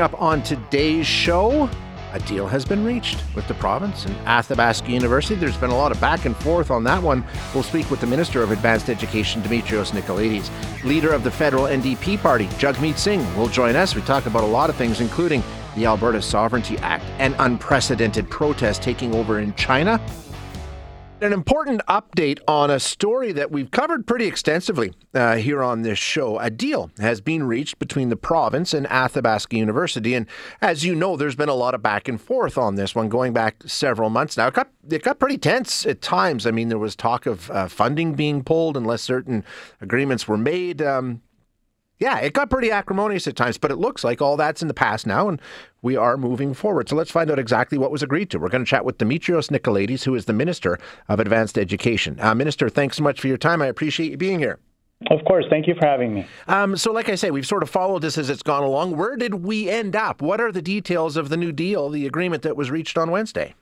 Coming up on today's show, a deal has been reached with the province and Athabasca University. There's been a lot of back and forth on that one. We'll speak with the Minister of Advanced Education, Demetrios Nicolaides. Leader of the federal NDP party, Jagmeet Singh, will join us. We talk about a lot of things, including the Alberta Sovereignty Act, an unprecedented protest taking over in China, an important update on a story that we've covered pretty extensively uh, here on this show. A deal has been reached between the province and Athabasca University. And as you know, there's been a lot of back and forth on this one going back several months now. It got, it got pretty tense at times. I mean, there was talk of uh, funding being pulled unless certain agreements were made. Um, yeah, it got pretty acrimonious at times, but it looks like all that's in the past now, and we are moving forward. So let's find out exactly what was agreed to. We're going to chat with Demetrios Nicolaides, who is the Minister of Advanced Education. Uh, Minister, thanks so much for your time. I appreciate you being here. Of course. Thank you for having me. Um, so, like I say, we've sort of followed this as it's gone along. Where did we end up? What are the details of the new deal, the agreement that was reached on Wednesday?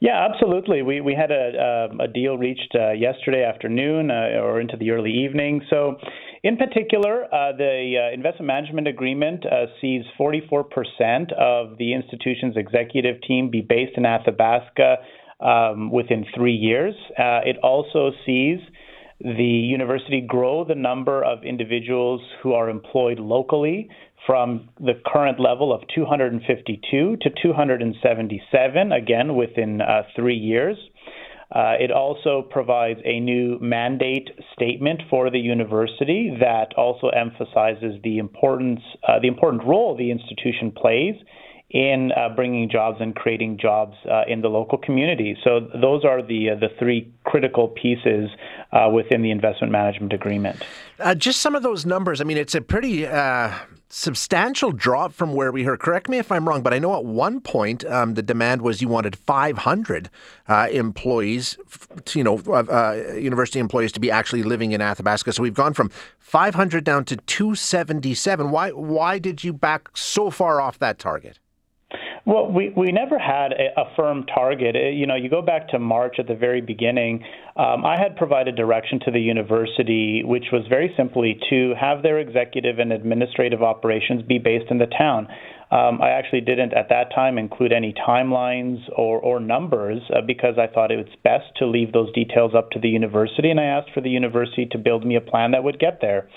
Yeah, absolutely. We we had a a, a deal reached uh, yesterday afternoon uh, or into the early evening. So in particular, uh, the uh, investment management agreement uh, sees 44% of the institution's executive team be based in Athabasca um, within three years. Uh, it also sees the university grow the number of individuals who are employed locally from the current level of 252 to 277, again within uh, three years. Uh, it also provides a new mandate statement for the university that also emphasizes the importance, uh, the important role the institution plays in uh, bringing jobs and creating jobs uh, in the local community. So those are the uh, the three critical pieces uh, within the investment management agreement. Uh, just some of those numbers. I mean, it's a pretty uh, substantial drop from where we heard. Correct me if I'm wrong, but I know at one point um, the demand was you wanted 500 employees, to, you know, university employees to be actually living in Athabasca. So we've gone from 500 down to 277. Why why did you back so far off that target? Well, we, we never had a, a firm target. Uh, you know, you go back to March at the very beginning, um, I had provided direction to the university, which was very simply to have their executive and administrative operations be based in the town. Um, I actually didn't at that time include any timelines or, or numbers uh, because I thought it was best to leave those details up to the university, and I asked for the university to build me a plan that would get there.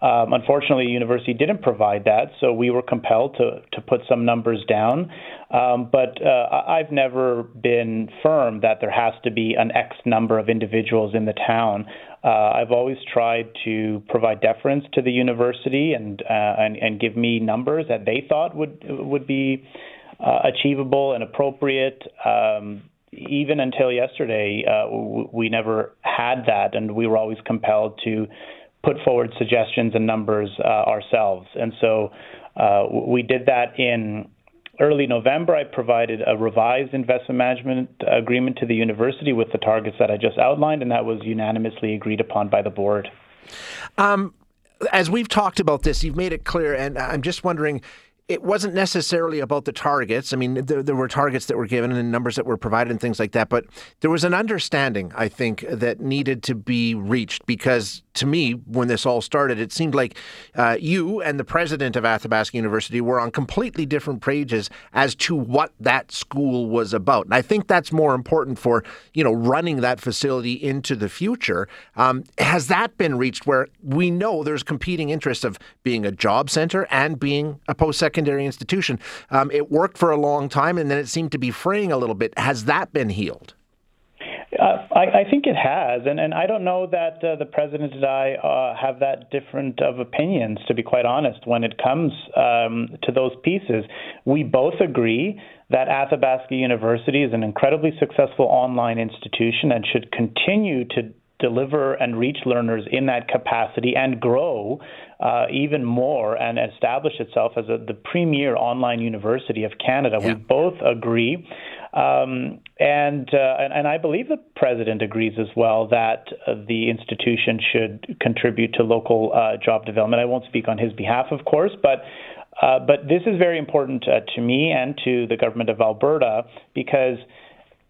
Um, unfortunately, the university didn't provide that, so we were compelled to, to put some numbers down. Um, but uh, I've never been firm that there has to be an X number of individuals in the town. Uh, I've always tried to provide deference to the university and uh, and, and give me numbers that they thought would would be uh, achievable and appropriate. Um, even until yesterday, uh, we never had that, and we were always compelled to put forward suggestions and numbers uh, ourselves. And so uh, we did that in early November, I provided a revised investment management agreement to the university with the targets that I just outlined, and that was unanimously agreed upon by the board. Um, as we've talked about this, you've made it clear, and I'm just wondering it wasn't necessarily about the targets. I mean, there, there, were targets that were given and numbers that were provided and things like that. But there was an understanding, I think, that needed to be reached because to me, when this all started, it seemed like uh, you and the president of Athabasca University were on completely different pages as to what that school was about. And I think that's more important for, you know, running that facility into the future. Um, has that been reached where we know there's competing interests of being a job center and being a post secondary institution? Um, it worked for a long time and then it seemed to be fraying a little bit. Has that been healed? Uh, I, I, think it has, and, and I don't know that uh, the president and I uh, have that different of opinions. To be quite honest, when it comes um, to those pieces, we both agree that Athabasca University is an incredibly successful online institution and should continue to deliver and reach learners in that capacity and grow uh, even more and establish itself as a, the premier online university of Canada. Yeah. We both agree um, and, uh, and, and I believe the president agrees as well that uh, the institution should contribute to local uh, job development. I won't speak on his behalf, of course, but uh, but this is very important uh, to me and to the government of Alberta because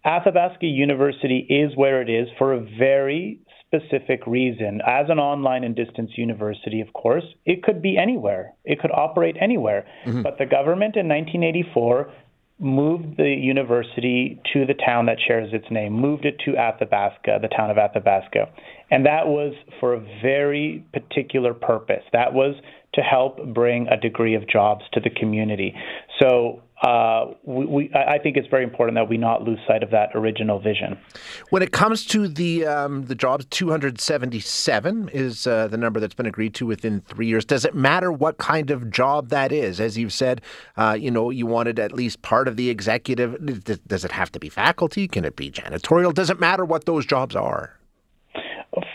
Athabasca University is where it is for a very specific reason, as an online and distance university, of course, it could be anywhere. It could operate anywhere. Mm-hmm. But the government in 1984 moved the university to the town that shares its name, moved it to Athabasca, the town of Athabasca. And that was for a very particular purpose. That was to help bring a degree of jobs to the community. So uh, we, we, I think it's very important that we not lose sight of that original vision. When it comes to the um, the jobs, 277 is uh, the number that's been agreed to within three years. Does it matter what kind of job that is? As you've said, uh, you know, you wanted at least part of the executive. Does it have to be faculty? Can it be janitorial? Does it matter what those jobs are?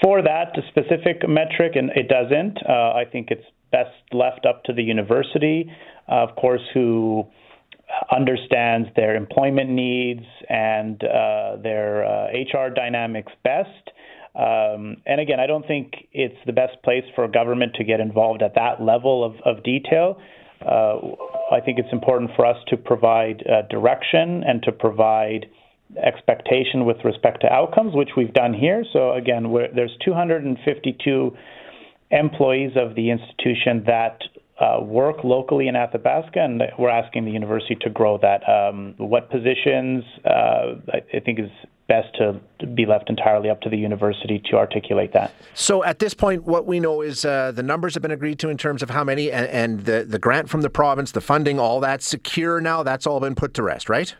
For that specific metric, and it doesn't. Uh, I think it's best left up to the university, of course, who understands their employment needs and uh, their uh, HR dynamics best. Um, and again, I don't think it's the best place for government to get involved at that level of, of detail. Uh, I think it's important for us to provide uh, direction and to provide expectation with respect to outcomes, which we've done here. So again, there's 252 employees of the institution that uh, work locally in Athabasca, and we're asking the university to grow that. Um, what positions, uh, I, think, is best to be left entirely up to the university to articulate that. So at this point, what we know is uh, the numbers have been agreed to in terms of how many, and, and, the, the grant from the province, the funding, all that's secure now. That's all been put to rest, right?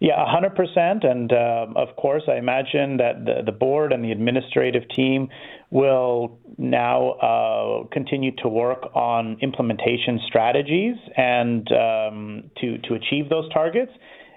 Yeah, 100%. And uh, of course, I imagine that the, the board and the administrative team will now uh, continue to work on implementation strategies and um, to, to achieve those targets.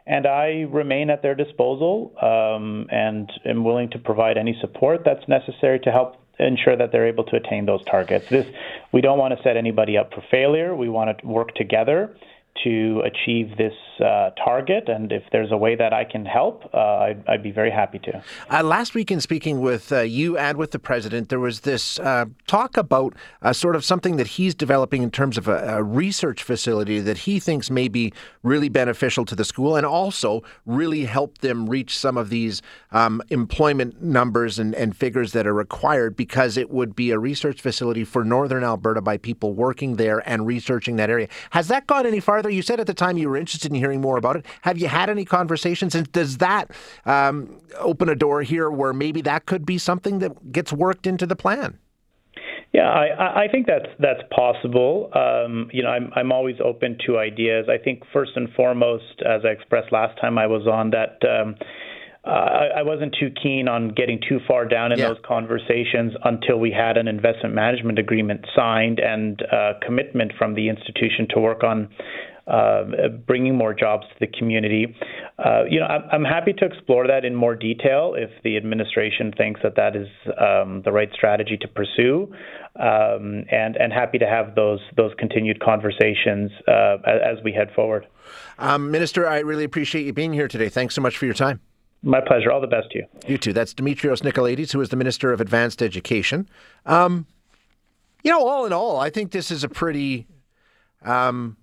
And I remain at their disposal um, and am willing to provide any support that's necessary to help ensure that they're able to attain those targets. This, we don't want to set anybody up for failure. We want to work together to achieve this uh, target. And if there's a way that I can help, uh, I'd, I'd, be very happy to. Uh, last week, in speaking with uh, you and with the president, there was this uh, talk about uh, sort of something that he's developing in terms of a, a, research facility that he thinks may be really beneficial to the school and also really help them reach some of these um, employment numbers and, and figures that are required because it would be a research facility for Northern Alberta by people working there and researching that area. Has that gone any farther? You said at the time you were interested in hearing more about it. Have you had any conversations? And does that um, open a door here where maybe that could be something that gets worked into the plan? Yeah, I, I think that's that's possible. Um, you know, I'm I'm always open to ideas. I think first and foremost, as I expressed last time I was on, that um, uh, I, I wasn't too keen on getting too far down in yeah. those conversations until we had an investment management agreement signed and uh, commitment from the institution to work on uh, bringing more jobs to the community. Uh, you know, I'm, I'm, happy to explore that in more detail if the administration thinks that that is um, the right strategy to pursue, um, and and happy to have those those continued conversations uh, as, we head forward. Um, Minister, I really appreciate you being here today. Thanks so much for your time. My pleasure. All the best to you. You too. That's Demetrios Nicolaides, who is the Minister of Advanced Education. Um, you know, all in all, I think this is a pretty um,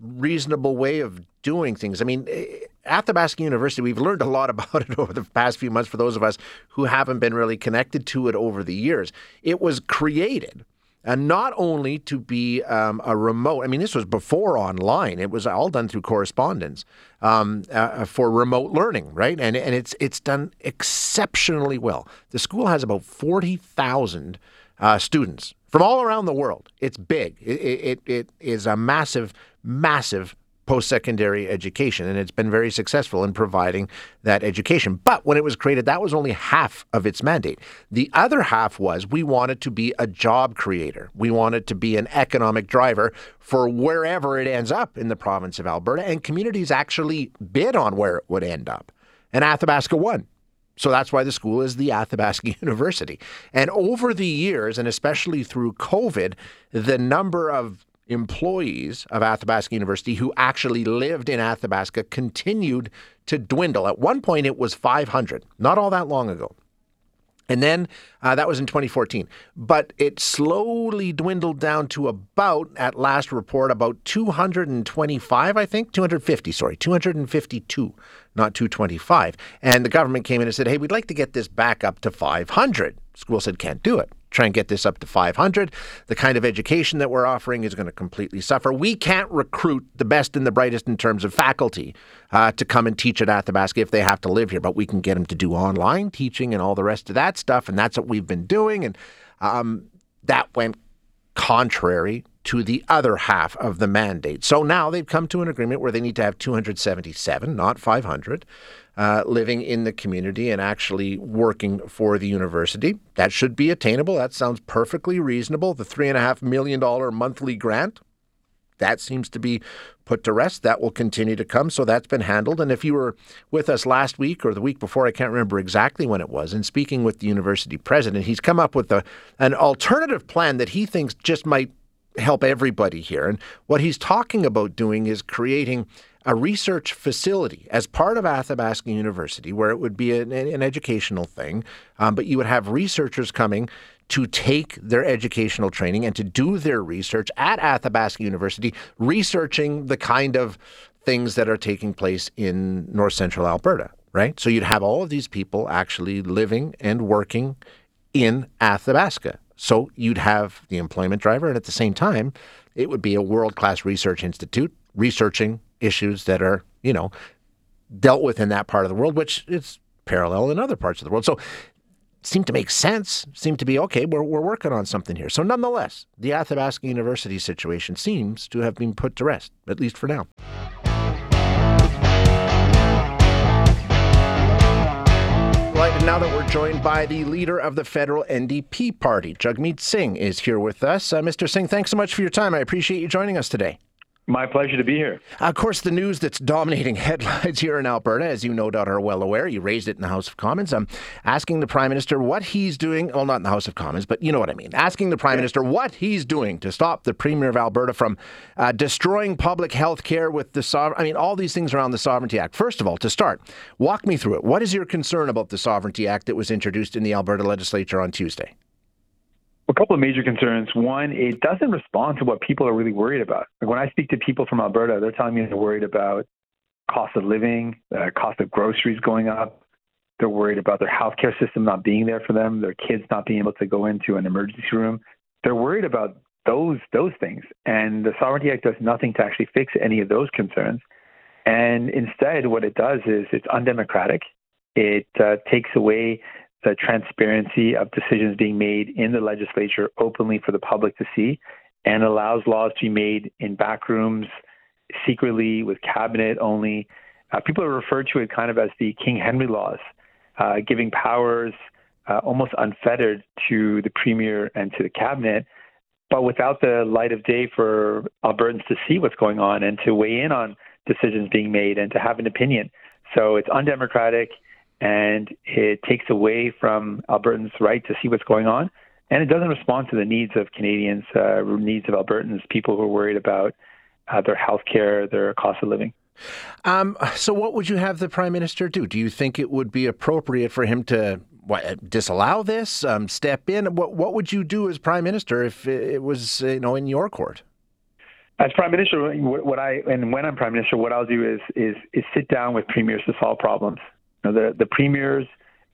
reasonable way of doing things. I mean, eh, Athabasca University, we've learned a lot about it over the past few months for those of us who haven't been really connected to it over the years. It was created and not only to be um, a remote, I mean, this was before online. It was all done through correspondence um, uh, for remote learning, right? And and it's it's done exceptionally well. The school has about forty thousand uh, students from all around the world. It's big. It, it, it is a massive, massive post secondary education, and it's been very successful in providing that education. But when it was created, that was only half of its mandate. The other half was we wanted to be a job creator, we wanted to be an economic driver for wherever it ends up in the province of Alberta, and communities actually bid on where it would end up. And Athabasca won. So that's why the school is the Athabasca University. And over the years, and especially through COVID, the number of employees of Athabasca University who actually lived in Athabasca continued to dwindle. At one point, it was 500, not all that long ago. And then uh, that was in 2014. But it slowly dwindled down to about, at last report, about 225, I think, 250, sorry, 252, not 225. And the government came in and said, hey, we'd like to get this back up to 500. School said can't do it. Try and get this up to 500. The kind of education that we're offering is going to completely suffer. We can't recruit the best and the brightest in terms of faculty uh, to come and teach at Athabasca if they have to live here, but we can get them to do online teaching and all the rest of that stuff, and that's what we've been doing. And um, that went contrary to the other half of the mandate. So now they've come to an agreement where they need to have 277, not 500, uh, living in the community and actually working for the university. That should be attainable. That sounds perfectly reasonable. The $3.5 million monthly grant, that seems to be put to rest. That will continue to come. So that's been handled. And if you were with us last week or the week before, I can't remember exactly when it was, and speaking with the university president, he's come up with a, an alternative plan that he thinks just might help everybody here. And what he's talking about doing is creating a research facility as part of Athabasca University, where it would be an, an educational thing, um, but you would have researchers coming to take their educational training and to do their research at Athabasca University, researching the kind of things that are taking place in north central Alberta, right? So you'd have all of these people actually living and working in Athabasca. So you'd have the employment driver, and at the same time, it would be a world class research institute researching issues that are, you know, dealt with in that part of the world, which is parallel in other parts of the world. So seemed to make sense, seemed to be okay, we're, we're working on something here. So, nonetheless, the Athabasca University situation seems to have been put to rest, at least for now. delighted now that we're joined by the leader of the federal NDP party. Jagmeet Singh is here with us. Uh, Mr. Singh, thanks so much for your time. I appreciate you joining us today. My pleasure to be here. Of course, the news that's dominating headlines here in Alberta, as you no doubt are well aware, you raised it in the House of Commons. I'm asking the Prime Minister what he's doing. Well, not in the House of Commons, but you know what I mean. Asking the Prime. Minister what he's doing to stop the Premier of Alberta from uh, destroying public health care with the sovereign. I mean, all these things around the Sovereignty Act. First of all, to start, walk me through it. What is your concern about the Sovereignty Act that was introduced in the Alberta legislature on Tuesday? A couple of major concerns. One, it doesn't respond to what people are really worried about. Like when I speak to people from Alberta, they're telling me they're worried about cost of living, uh, cost of groceries going up. They're worried about their healthcare system not being there for them, their kids not being able to go into an emergency room. They're worried about those those things, and the Sovereignty Act does nothing to actually fix any of those concerns. And instead, what it does is it's undemocratic. It uh, takes away the transparency of decisions being made in the legislature openly for the public to see and allows laws to be made in back rooms, secretly, with cabinet only. Uh, people have referred to it kind of as the King Henry laws, uh, giving powers uh, almost unfettered to the premier and to the cabinet, but without the light of day for Albertans to see what's going on and to weigh in on decisions being made and to have an opinion. So it's undemocratic and it takes away from Albertans' right to see what's going on, and it doesn't respond to the needs of Canadians, uh, needs of Albertans, people who are worried about uh, their health care, their cost of living. Um, so, what would you have the prime minister do? Do you think it would be appropriate for him to what, disallow this, um, step in? What What would you do as prime minister if it was, you know, in your court? As prime minister, what I and when I'm prime minister, what I'll do is is is sit down with premiers to solve problems. Now, the, the premiers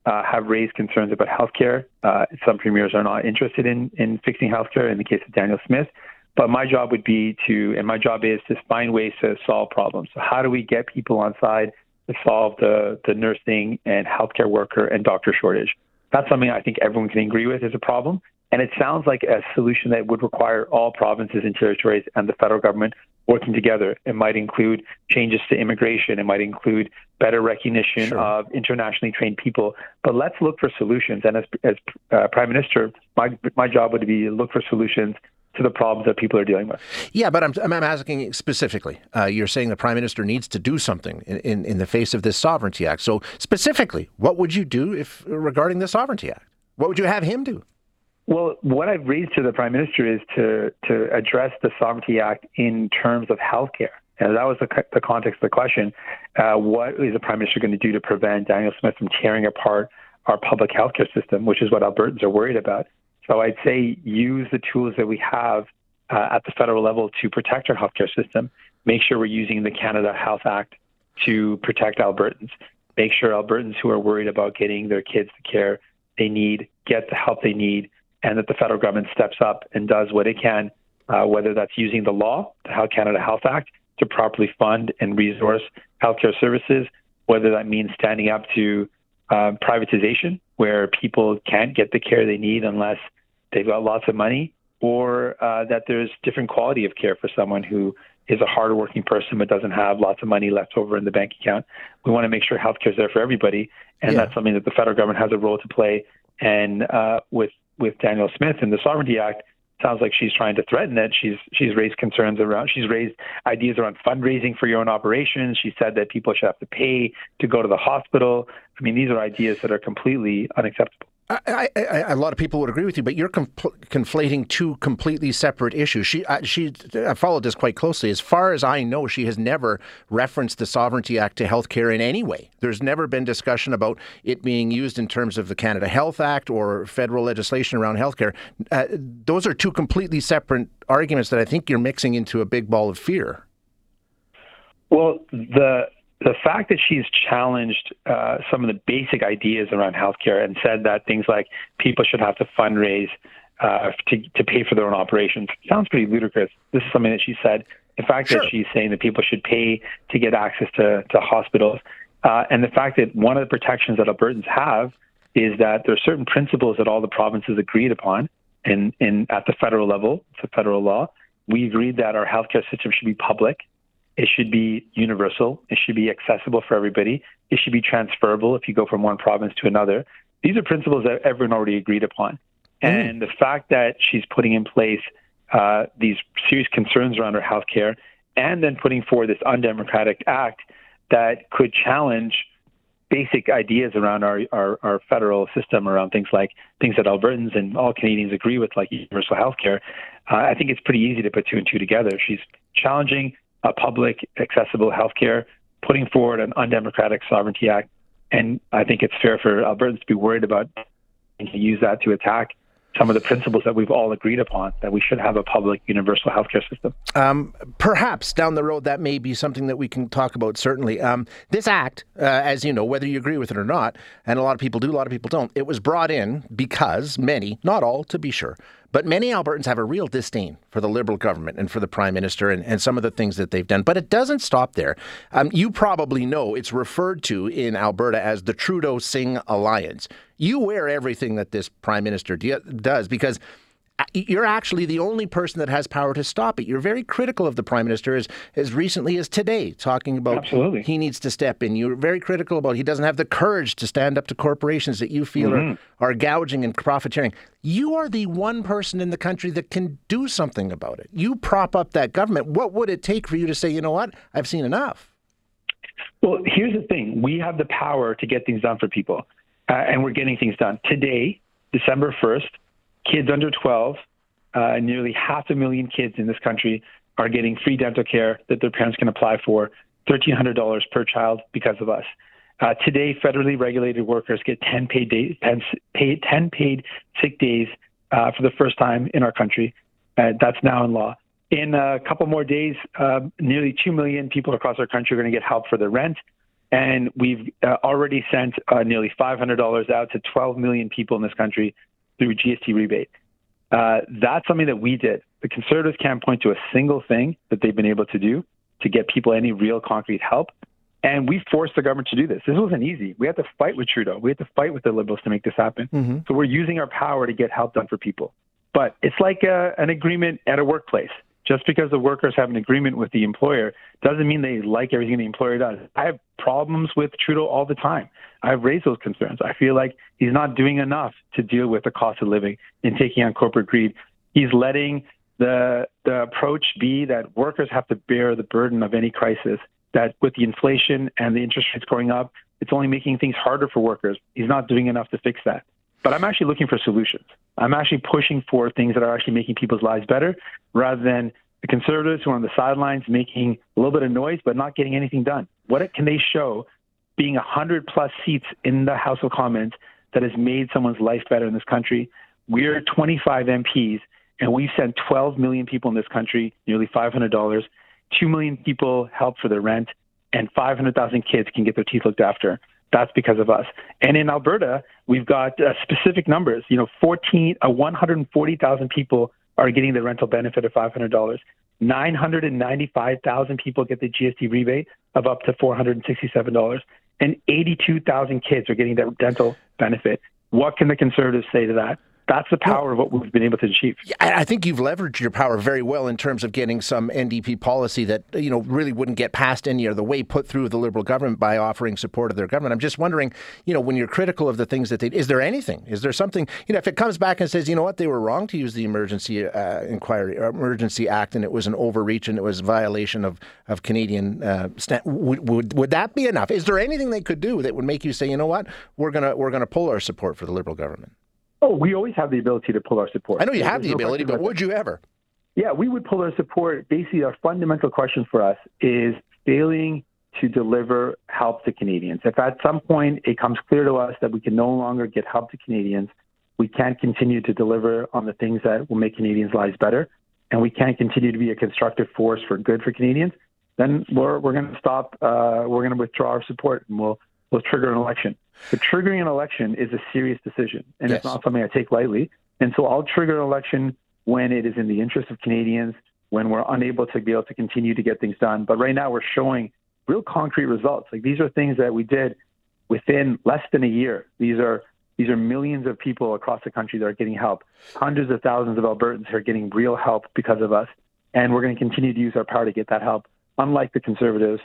uh, have raised concerns about healthcare. Uh, some premiers are not interested in, in fixing healthcare in the case of Daniel Smith. But my job would be to, and my job is to find ways to solve problems. So, how do we get people on side to solve the, the nursing and healthcare worker and doctor shortage? That's something I think everyone can agree with is a problem. And it sounds like a solution that would require all provinces and territories and the federal government working together. It might include changes to immigration. It might include better recognition sure. of internationally trained people. But let's look for solutions. And as, as uh, Prime Minister, my, my job would be to look for solutions to the problems that people are dealing with. Yeah, but I'm, I'm asking specifically. Uh, you're saying the Prime Minister needs to do something in, in, in the face of this Sovereignty Act. So specifically, what would you do if regarding the Sovereignty Act? What would you have him do? Well, what I've raised to the Prime Minister is to, to address the Sovereignty Act in terms of health care. And that was the, the context of the question. Uh, what is the Prime Minister going to do to prevent Daniel Smith from tearing apart our public healthcare system, which is what Albertans are worried about? So I'd say use the tools that we have uh, at the federal level to protect our healthcare system. Make sure we're using the Canada Health Act to protect Albertans. Make sure Albertans who are worried about getting their kids the care they need, get the help they need, and that the federal government steps up and does what it can, uh, whether that's using the law, the Health Canada Health Act, to properly fund and resource healthcare services, whether that means standing up to uh, privatization, where people can't get the care they need unless they've got lots of money, or uh, that there's different quality of care for someone who is a hardworking person but doesn't have lots of money left over in the bank account. We want to make sure healthcare is there for everybody, and yeah. that's something that the federal government has a role to play. And uh, with with Daniel Smith and the Sovereignty Act, sounds like she's trying to threaten it. She's she's raised concerns around. She's raised ideas around fundraising for your own operations. She said that people should have to pay to go to the hospital. I mean, these are ideas that are completely unacceptable. I, I, a lot of people would agree with you, but you're compl- conflating two completely separate issues. She, uh, she, I followed this quite closely. As far as I know, she has never referenced the Sovereignty Act to healthcare in any way. There's never been discussion about it being used in terms of the Canada Health Act or federal legislation around healthcare. Uh, those are two completely separate arguments that I think you're mixing into a big ball of fear. Well, the the fact that she's challenged uh, some of the basic ideas around healthcare and said that things like people should have to fundraise uh, to, to pay for their own operations sounds pretty ludicrous. This is something that she said. The fact sure. that she's saying that people should pay to get access to, to hospitals, uh, and the fact that one of the protections that Albertans have is that there are certain principles that all the provinces agreed upon in, in at the federal level, it's a federal law. We agreed that our healthcare system should be public it should be universal. It should be accessible for everybody. It should be transferable if you go from one province to another. These are principles that everyone already agreed upon. Mm. And the fact that she's putting in place uh, these serious concerns around her health care and then putting forward this undemocratic act that could challenge basic ideas around our, our, our, federal system around things like things that Albertans and all Canadians agree with, like universal health care, uh, I think it's pretty easy to put two and two together. She's challenging a public, accessible healthcare, putting forward an undemocratic sovereignty act. And I think it's fair for Albertans to be worried about and to use that to attack some of the principles that we've all agreed upon that we should have a public universal healthcare system. Um, perhaps down the road that may be something that we can talk about. Certainly, um, this act, uh, as you know, whether you agree with it or not, and a lot of people do, a lot of people don't. It was brought in because many, not all, to be sure, but many Albertans have a real disdain for the Liberal government and for the Prime Minister and, and some of the things that they've done. But it doesn't stop there. Um, you probably know it's referred to in Alberta as the Trudeau Singh Alliance. You wear everything that this Prime Minister does because you're actually the only person that has power to stop it. You're very critical of the prime minister as as recently as today, talking about Absolutely. he needs to step in. You're very critical about he doesn't have the courage to stand up to corporations that you feel mm-hmm. are, are gouging and profiteering. You are the one person in the country that can do something about it. You prop up that government. What would it take for you to say, you know what, I've seen enough? Well, here's the thing: we have the power to get things done for people, uh, and we're getting things done today, December first kids under 12, uh, nearly half a million kids in this country are getting free dental care that their parents can apply for, $1,300 per child because of us. Uh, today, federally regulated workers get 10 paid, day, 10, paid, 10 paid sick days uh, for the first time in our country. Uh, that's now in law. In a couple more days, uh, nearly 2 million people across our country are going to get help for their rent. And we've uh, already sent uh, nearly $500 out to 12 million people in this country through GST rebate. Uh, that's something that we did. The Conservatives can't point to a single thing that they've been able to do to get people any real concrete help. And we forced the government to do this. This wasn't easy. We had to fight with Trudeau. We had to fight with the Liberals to make this happen. Mm-hmm. So we're using our power to get help done for people. But it's like a, an agreement at a workplace. Just because the workers have an agreement with the employer doesn't mean they like everything the employer does. I have problems with Trudeau all the time. I've raised those concerns. I feel like he's not doing enough to deal with the cost of living and taking on corporate greed. He's letting the the approach be that workers have to bear the burden of any crisis. That with the inflation and the interest rates going up, it's only making things harder for workers. He's not doing enough to fix that. But I'm actually looking for solutions. I'm actually pushing for things that are actually making people's lives better rather than the conservatives who are on the sidelines making a little bit of noise but not getting anything done. What can they show being 100 plus seats in the House of Commons that has made someone's life better in this country? We're 25 MPs and we've sent 12 million people in this country nearly $500. 2 million people help for their rent and 500,000 kids can get their teeth looked after. That's because of us. And in Alberta, we've got uh, specific numbers. You know, 14, uh, 140,000 people are getting the rental benefit of $500. 995,000 people get the GST rebate of up to $467. And 82,000 kids are getting the dental benefit. What can the Conservatives say to that? That's the power of what we've been able to achieve. I think you've leveraged your power very well in terms of getting some NDP policy that you know really wouldn't get past any other way put through the Liberal government by offering support of their government. I'm just wondering, you know, when you're critical of the things that they, is there anything? Is there something? You know, if it comes back and says, you know what, they were wrong to use the Emergency uh, Inquiry uh, Emergency Act and it was an overreach and it was a violation of of Canadian uh, st- would, would would that be enough? Is there anything they could do that would make you say, you know what, we're gonna we're gonna pull our support for the Liberal government? Oh, we always have the ability to pull our support. I know you have the no ability, but would you ever? Yeah, we would pull our support. Basically, our fundamental question for us is failing to deliver help to Canadians. If at some point it comes clear to us that we can no longer get help to Canadians, we can't continue to deliver on the things that will make Canadians' lives better, and we can't continue to be a constructive force for good for Canadians, then we're, we're going to stop, uh, we're going to withdraw our support, and we'll, we'll trigger an election. But triggering an election is a serious decision, and yes. it's not something I take lightly. And so I'll trigger an election when it is in the interest of Canadians, when we're unable to be able to continue to get things done. But right now, we're showing real concrete results. Like these are things that we did within less than a year. These are these are millions of people across the country that are getting help. Hundreds of thousands of Albertans are getting real help because of us, and we're going to continue to use our power to get that help. Unlike the Conservatives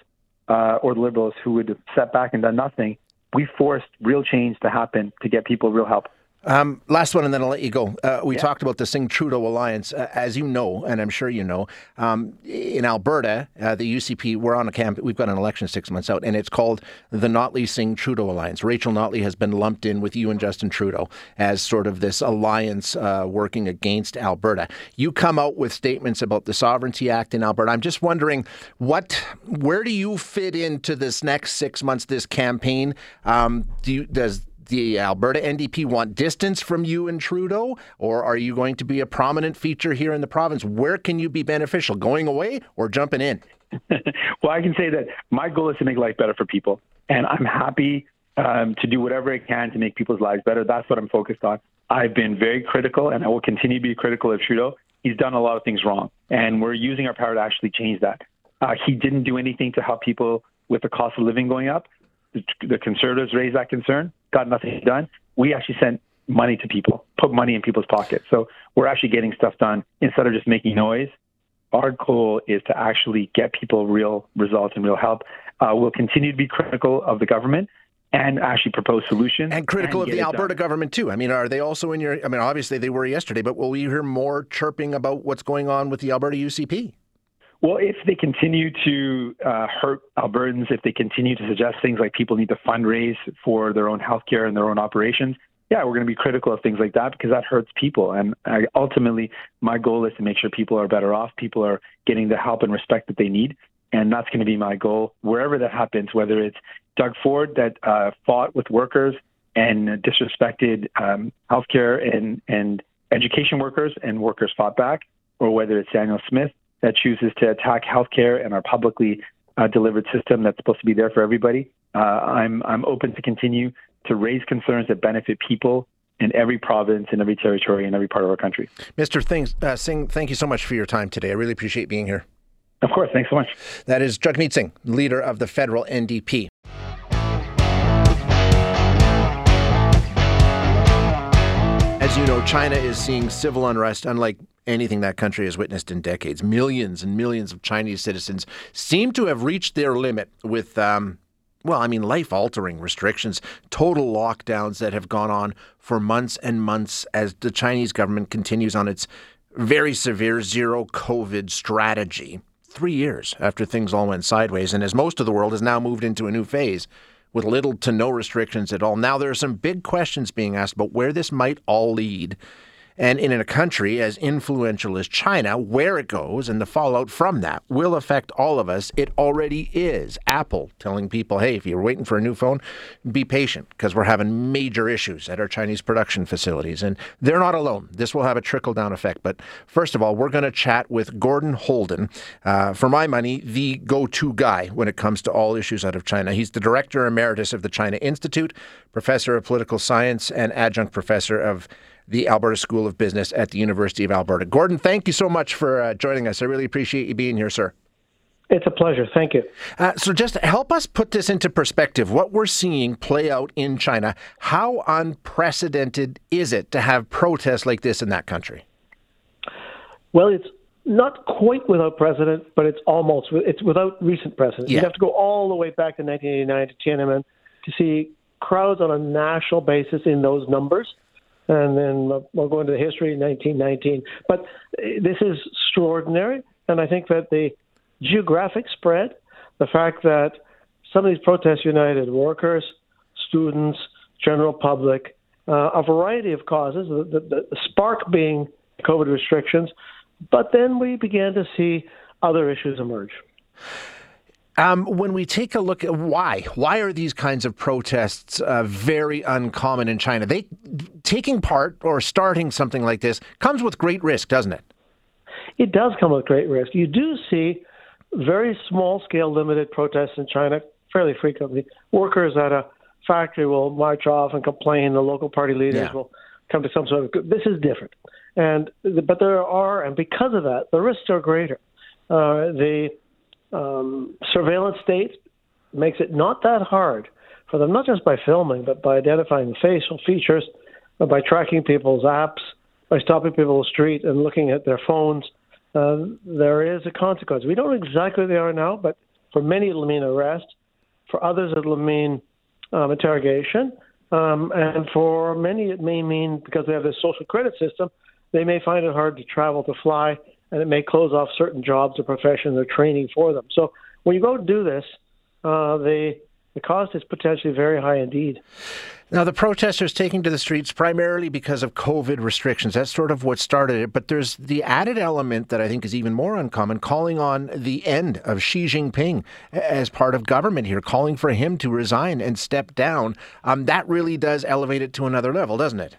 uh, or the Liberals, who would step back and done nothing, we forced real change to happen to get people real help. Um, last one, and then I'll let you go. Uh, we yeah. talked about the Singh Trudeau alliance, uh, as you know, and I'm sure you know. Um, in Alberta, uh, the UCP, we're on a camp. We've got an election six months out, and it's called the Notley Singh Trudeau alliance. Rachel Notley has been lumped in with you and Justin Trudeau as sort of this alliance uh, working against Alberta. You come out with statements about the Sovereignty Act in Alberta. I'm just wondering what, where do you fit into this next six months, this campaign? Um, do you, does the Alberta NDP want distance from you and Trudeau, or are you going to be a prominent feature here in the province? Where can you be beneficial, going away or jumping in? well, I can say that my goal is to make life better for people, and I'm happy um, to do whatever I can to make people's lives better. That's what I'm focused on. I've been very critical, and I will continue to be critical of Trudeau. He's done a lot of things wrong, and we're using our power to actually change that. Uh, he didn't do anything to help people with the cost of living going up. The, the Conservatives raised that concern got nothing done. We actually sent money to people, put money in people's pockets. So we're actually getting stuff done instead of just making noise. Our goal is to actually get people real results and real help. Uh, we'll continue to be critical of the government and actually propose solutions. And critical and of the Alberta done. government, too. I mean, are they also in your? I mean, obviously they were yesterday, but will we hear more chirping about what's going on with the Alberta UCP? Well, if they continue to uh, hurt Albertans, if they continue to suggest things like people need to fundraise for their own healthcare and their own operations, yeah, we're going to be critical of things like that because that hurts people. And I, ultimately, my goal is to make sure people are better off, people are getting the help and respect that they need. And that's going to be my goal wherever that happens, whether it's Doug Ford that uh, fought with workers and disrespected um, healthcare and, and education workers and workers fought back, or whether it's Daniel Smith that chooses to attack healthcare and our publicly uh, delivered system that's supposed to be there for everybody. Uh, I'm I'm open to continue to raise concerns that benefit people in every province, in every territory, in every part of our country. Mr. Things, uh, Singh, thank you so much for your time today. I really appreciate being here. Of course, thanks so much. That is Jagmeet Singh, leader of the federal NDP. As you know, China is seeing civil unrest unlike anything that country has witnessed in decades. Millions and millions of Chinese citizens seem to have reached their limit with, um, well, I mean, life altering restrictions, total lockdowns that have gone on for months and months as the Chinese government continues on its very severe zero COVID strategy. Three years after things all went sideways, and as most of the world has now moved into a new phase with little to no restrictions at all. Now, there are some big questions being asked about where this might all lead And in a country as influential as China, where it goes and the fallout from that will affect all of us. It already is. Apple telling people, hey, if you're waiting for a new phone, be patient because we're having major issues at our Chinese production facilities. And they're not alone. This will have a trickle down effect. But first of all, we're going to chat with Gordon Houlden, uh, for my money, the go to guy when it comes to all issues out of China. He's the director emeritus of the China Institute, professor of political science, and adjunct professor of the Alberta School of Business at the University of Alberta. Gordon, thank you so much for uh, joining us. I really appreciate you being here, sir. It's a pleasure. Thank you. Uh, so, just help us put this into perspective. What we're seeing play out in China, how unprecedented is it to have protests like this in that country? Well, it's not quite without precedent, but it's almost it's without recent precedent. Yeah. You have to go all the way back to 1989 to Tiananmen to see crowds on a national basis in those numbers and then we'll go into the history in 1919. But uh, this is extraordinary, and I think that the geographic spread, the fact that some of these protests united workers, students, general public, uh, a variety of causes, the, the, the spark being COVID restrictions, but then we began to see other issues emerge. Um, when we take a look at why, why are these kinds of protests uh, very uncommon in China? They taking part or starting something like this comes with great risk, doesn't it? It does come with great risk. You do see very small scale, limited protests in China fairly frequently. Workers at a factory will march off and complain. The local party leaders yeah. will come to some sort of. This is different, and but there are, and because of that, the risks are greater. Uh, the um, surveillance state makes it not that hard for them, not just by filming, but by identifying facial features, by tracking people's apps, by stopping people on the street and looking at their phones. Uh, there is a consequence. We don't know exactly what they are now, but for many it'll mean arrest. For others it'll mean um, interrogation. Um, and for many it may mean, because they have this social credit system, they may find it hard to travel, to fly, and it may close off certain jobs or professions or training for them. So when you go to do this, uh, the the cost is potentially very high indeed. Now, the protesters taking to the streets primarily because of COVID restrictions. That's sort of what started it. But there's the added element that I think is even more uncommon calling on the end of Xi Jinping as part of government here, calling for him to resign and step down. Um, that really does elevate it to another level, doesn't it?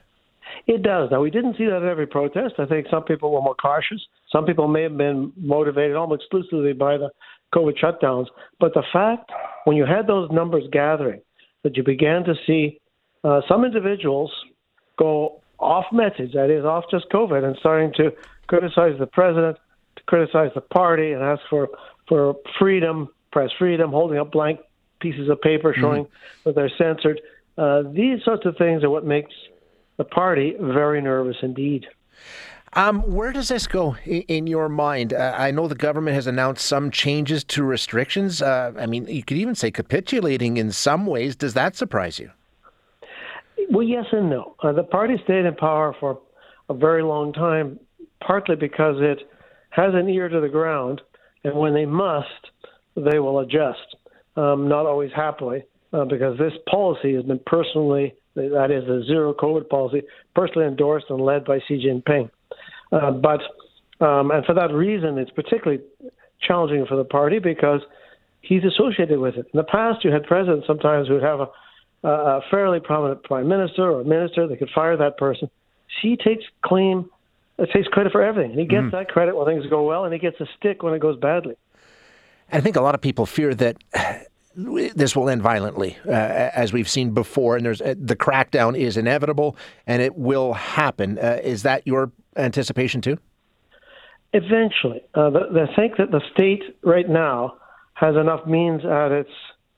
It does. Now, we didn't see that at every protest. I think some people were more cautious. Some people may have been motivated almost exclusively by the COVID shutdowns. But the fact, when you had those numbers gathering, that you began to see uh, some individuals go off message, that is, off just COVID, and starting to criticize the president, to criticize the party, and ask for, for freedom, press freedom, holding up blank pieces of paper mm-hmm. showing mm-hmm. that they're censored. Uh, these sorts of things are what makes the party very nervous indeed. Um, where does this go in, your mind? Uh, I know the government has announced some changes to restrictions. Uh, I mean, you could even say capitulating in some ways. Does that surprise you? Well, yes and no. Uh, the party stayed in power for a very long time, partly because it has an ear to the ground, and when they must, they will adjust. Um, not always happily, uh, because this policy has been personally that is the zero COVID policy, personally endorsed and led by Xi Jinping. Uh, but um, and for that reason, it's particularly challenging for the party because he's associated with it. In the past, you had presidents sometimes who would have a, a fairly prominent prime minister or minister. They could fire that person. Xi takes claim, uh, takes credit for everything. And he gets mm. that credit when things go well, and he gets a stick when it goes badly. I think a lot of people fear that this will end violently, uh, as we've seen before, and there's uh, the crackdown is inevitable, and it will happen. Uh, is that your anticipation too? Eventually, uh, I think that the state right now has enough means at its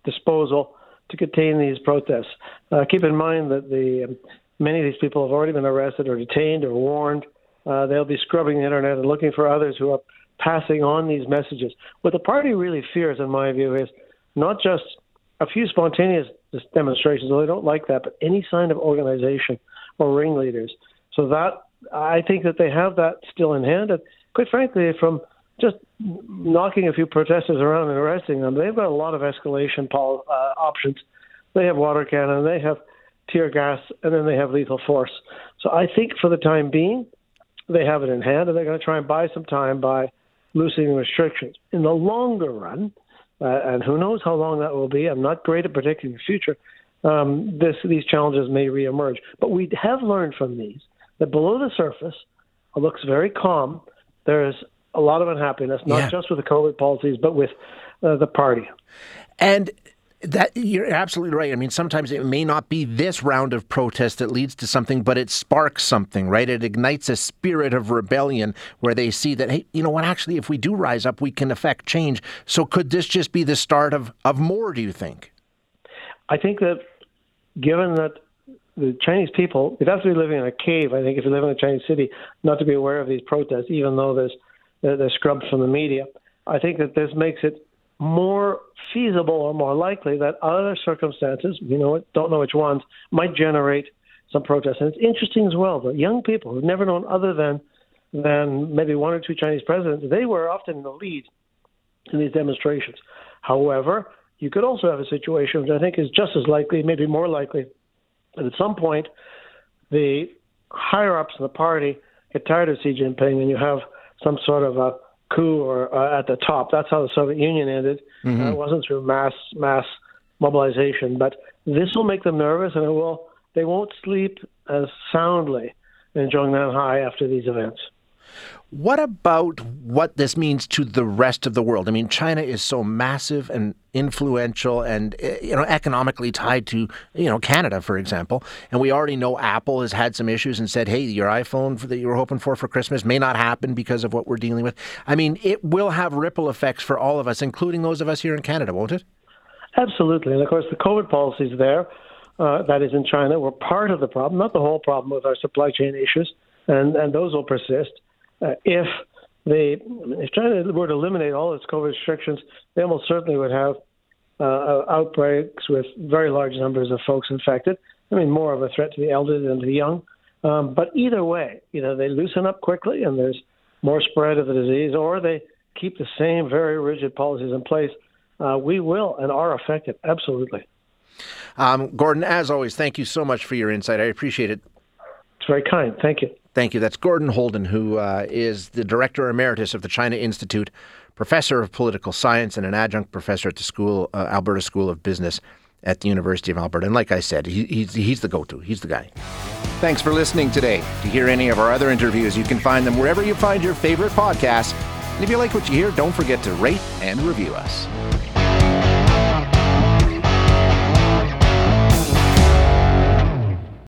disposal to contain these protests. Uh, keep in mind that the um, many of these people have already been arrested or detained or warned. Uh, they'll be scrubbing the internet and looking for others who are passing on these messages. What the party really fears, in my view, is not just a few spontaneous demonstrations, though they don't like that, but any sign of organization or ringleaders. So that I think that they have that still in hand. And quite frankly, from just knocking a few protesters around and arresting them, they've got a lot of escalation pol- uh, options. They have water cannon. They have tear gas, and then they have lethal force. So I think for the time being, they have it in hand, and they're going to try and buy some time by loosening restrictions. In the longer run, uh, and who knows how long that will be, I'm not great at predicting the future. Um, this, these challenges may reemerge, but we have learned from these that below the surface, it looks very calm. There's a lot of unhappiness, not yeah. just with the COVID policies, but with uh, the party. And that you're absolutely right. I mean, sometimes it may not be this round of protest that leads to something, but it sparks something, right? It ignites a spirit of rebellion where they see that, hey, you know what? Actually, if we do rise up, we can affect change. So, could this just be the start of of more? Do you think? I think that, given that the Chinese people, you'd have to be living in a cave. I think if you live in a Chinese city, not to be aware of these protests, even though there's they're scrubbed from the media. I think that this makes it more feasible or more likely that other circumstances, we know don't know which ones, might generate some protests. And it's interesting as well that young people who've never known other than than maybe one or two Chinese presidents, they were often in the lead in these demonstrations. However, you could also have a situation which I think is just as likely, maybe more likely, that at some point the higher ups in the party get tired of Xi Jinping and you have some sort of a coup or uh, at the top. That's how the Soviet Union ended. Mm-hmm. Uh, it wasn't through mass mass mobilization, but this will make them nervous, and it will. They won't sleep as soundly that high after these events. What about what this means to the rest of the world? I mean, China is so massive and influential and eh, you know economically tied to you know Canada, for example. And we already know Apple has had some issues and said, "Hey, your iPhone that you were hoping for for Christmas may not happen because of what we're dealing with." I mean, it will have ripple effects for all of us, including those of us here in Canada, won't it? Absolutely, and of course, the COVID policies there, uh, that is in China, were part of the problem, not the whole problem with our supply chain issues, and and those will persist uh, if they if China were to eliminate all its COVID restrictions, they almost certainly would have uh, uh, outbreaks with very large numbers of folks infected. I mean, more of a threat to the elderly than to the young. Um, but either way, you know, they loosen up quickly and there's more spread of the disease, or they keep the same very rigid policies in place. Uh, we will and are affected, absolutely. Um, Gordon, as always, thank you so much for your insight. I appreciate it. It's very kind. Thank you. Thank you. That's Gordon Houlden, who uh, is the Director Emeritus of the China Institute, Professor of Political Science, and an adjunct professor at the school, uh, Alberta School of Business at the University of Alberta. And like I said, he, he's, he's the go to, he's the guy. Thanks for listening today. To hear any of our other interviews, you can find them wherever you find your favorite podcasts. And if you like what you hear, don't forget to rate and review us.